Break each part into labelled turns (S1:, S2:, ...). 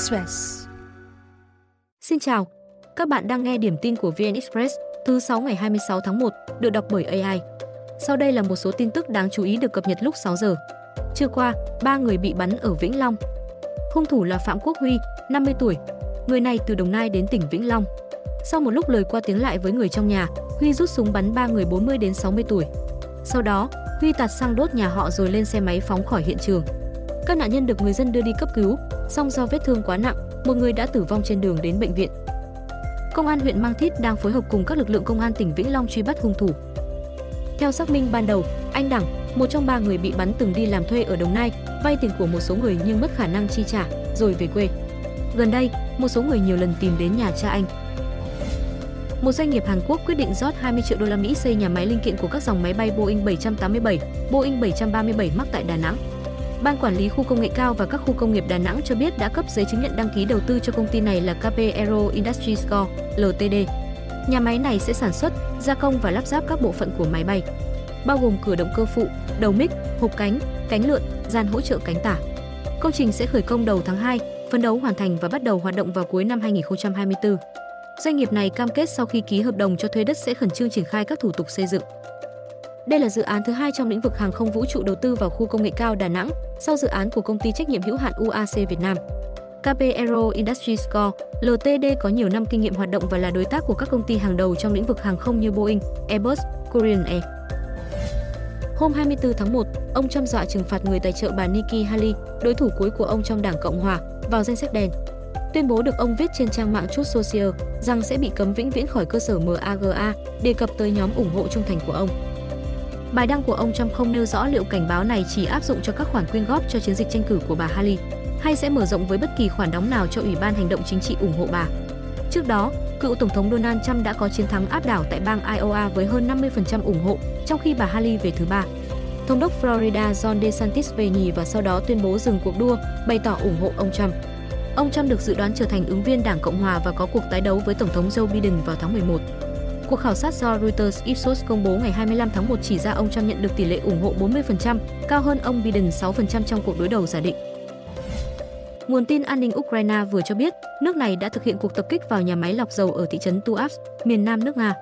S1: Express. Xin chào, các bạn đang nghe điểm tin của VN Express thứ 6 ngày 26 tháng 1, được đọc bởi AI. Sau đây là một số tin tức đáng chú ý được cập nhật lúc 6 giờ. Trưa qua, ba người bị bắn ở Vĩnh Long. Hung thủ là Phạm Quốc Huy, 50 tuổi. Người này từ Đồng Nai đến tỉnh Vĩnh Long. Sau một lúc lời qua tiếng lại với người trong nhà, Huy rút súng bắn ba người 40 đến 60 tuổi. Sau đó, Huy tạt sang đốt nhà họ rồi lên xe máy phóng khỏi hiện trường. Các nạn nhân được người dân đưa đi cấp cứu, song do vết thương quá nặng, một người đã tử vong trên đường đến bệnh viện. Công an huyện Mang Thít đang phối hợp cùng các lực lượng công an tỉnh Vĩnh Long truy bắt hung thủ. Theo xác minh ban đầu, anh Đẳng, một trong ba người bị bắn từng đi làm thuê ở Đồng Nai, vay tiền của một số người nhưng mất khả năng chi trả, rồi về quê. Gần đây, một số người nhiều lần tìm đến nhà cha anh. Một doanh nghiệp Hàn Quốc quyết định rót 20 triệu đô la Mỹ xây nhà máy linh kiện của các dòng máy bay Boeing 787, Boeing 737 mắc tại Đà Nẵng. Ban quản lý khu công nghệ cao và các khu công nghiệp Đà Nẵng cho biết đã cấp giấy chứng nhận đăng ký đầu tư cho công ty này là KP Aero Industries Co. Ltd. Nhà máy này sẽ sản xuất, gia công và lắp ráp các bộ phận của máy bay, bao gồm cửa động cơ phụ, đầu mic, hộp cánh, cánh lượn, gian hỗ trợ cánh tả. Công trình sẽ khởi công đầu tháng 2, phấn đấu hoàn thành và bắt đầu hoạt động vào cuối năm 2024. Doanh nghiệp này cam kết sau khi ký hợp đồng cho thuê đất sẽ khẩn trương triển khai các thủ tục xây dựng. Đây là dự án thứ hai trong lĩnh vực hàng không vũ trụ đầu tư vào khu công nghệ cao Đà Nẵng, sau dự án của công ty trách nhiệm hữu hạn UAC Việt Nam. KP Aero Industries Co. Ltd có nhiều năm kinh nghiệm hoạt động và là đối tác của các công ty hàng đầu trong lĩnh vực hàng không như Boeing, Airbus, Korean Air. Hôm 24 tháng 1, ông Trump dọa trừng phạt người tài trợ bà Nikki Haley, đối thủ cuối của ông trong Đảng Cộng hòa, vào danh sách đen. Tuyên bố được ông viết trên trang mạng Truth Social rằng sẽ bị cấm vĩnh viễn khỏi cơ sở MAGA, đề cập tới nhóm ủng hộ trung thành của ông. Bài đăng của ông Trump không nêu rõ liệu cảnh báo này chỉ áp dụng cho các khoản quyên góp cho chiến dịch tranh cử của bà Haley hay sẽ mở rộng với bất kỳ khoản đóng nào cho Ủy ban hành động chính trị ủng hộ bà. Trước đó, cựu Tổng thống Donald Trump đã có chiến thắng áp đảo tại bang Iowa với hơn 50% ủng hộ, trong khi bà Haley về thứ ba. Thống đốc Florida Ron DeSantis về nhì và sau đó tuyên bố dừng cuộc đua, bày tỏ ủng hộ ông Trump. Ông Trump được dự đoán trở thành ứng viên Đảng Cộng hòa và có cuộc tái đấu với Tổng thống Joe Biden vào tháng 11. Cuộc khảo sát do Reuters Ipsos công bố ngày 25 tháng 1 chỉ ra ông Trump nhận được tỷ lệ ủng hộ 40%, cao hơn ông Biden 6% trong cuộc đối đầu giả định. Nguồn tin an ninh Ukraine vừa cho biết, nước này đã thực hiện cuộc tập kích vào nhà máy lọc dầu ở thị trấn Tuapse, miền nam nước Nga.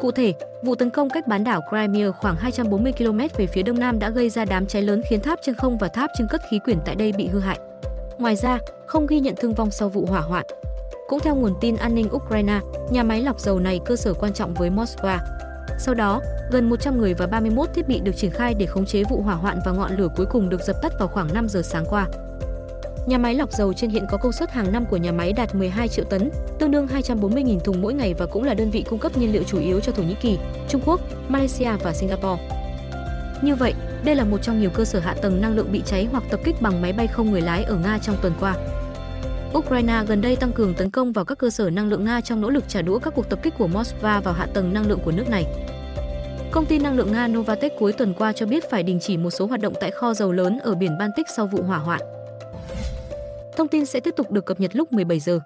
S1: Cụ thể, vụ tấn công cách bán đảo Crimea khoảng 240 km về phía đông nam đã gây ra đám cháy lớn khiến tháp chân không và tháp chân cất khí quyển tại đây bị hư hại. Ngoài ra, không ghi nhận thương vong sau vụ hỏa hoạn. Cũng theo nguồn tin an ninh Ukraine, nhà máy lọc dầu này cơ sở quan trọng với Moscow. Sau đó, gần 100 người và 31 thiết bị được triển khai để khống chế vụ hỏa hoạn và ngọn lửa cuối cùng được dập tắt vào khoảng 5 giờ sáng qua. Nhà máy lọc dầu trên hiện có công suất hàng năm của nhà máy đạt 12 triệu tấn, tương đương 240.000 thùng mỗi ngày và cũng là đơn vị cung cấp nhiên liệu chủ yếu cho Thổ Nhĩ Kỳ, Trung Quốc, Malaysia và Singapore. Như vậy, đây là một trong nhiều cơ sở hạ tầng năng lượng bị cháy hoặc tập kích bằng máy bay không người lái ở Nga trong tuần qua. Ukraine gần đây tăng cường tấn công vào các cơ sở năng lượng Nga trong nỗ lực trả đũa các cuộc tập kích của Moscow vào hạ tầng năng lượng của nước này. Công ty năng lượng Nga Novatek cuối tuần qua cho biết phải đình chỉ một số hoạt động tại kho dầu lớn ở biển Baltic sau vụ hỏa hoạn. Thông tin sẽ tiếp tục được cập nhật lúc 17 giờ.